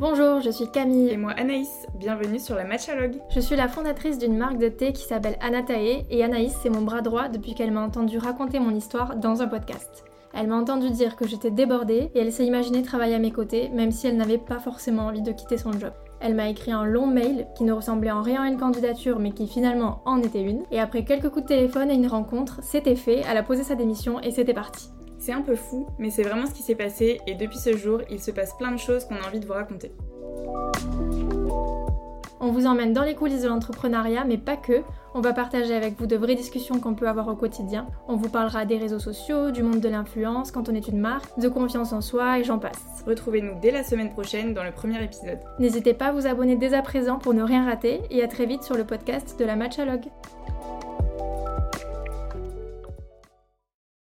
je suis Camille. Et moi Anaïs, bienvenue sur la Matchalogue. Je suis la fondatrice d'une marque de thé qui s'appelle Anatae et Anaïs c'est mon bras droit depuis qu'elle m'a entendu raconter mon histoire dans un podcast. Elle m'a entendu dire que j'étais débordée et elle s'est imaginée travailler à mes côtés même si elle n'avait pas forcément envie de quitter son job. Elle m'a écrit un long mail qui ne ressemblait en rien à une candidature mais qui finalement en était une. Et après quelques coups de téléphone et une rencontre, c'était fait, elle a posé sa démission et c'était parti. C'est un peu fou, mais c'est vraiment ce qui s'est passé et depuis ce jour, il se passe plein de choses qu'on a envie de vous raconter. On vous emmène dans les coulisses de l'entrepreneuriat, mais pas que. On va partager avec vous de vraies discussions qu'on peut avoir au quotidien. On vous parlera des réseaux sociaux, du monde de l'influence quand on est une marque, de confiance en soi et j'en passe. Retrouvez-nous dès la semaine prochaine dans le premier épisode. N'hésitez pas à vous abonner dès à présent pour ne rien rater et à très vite sur le podcast de la Matchalogue.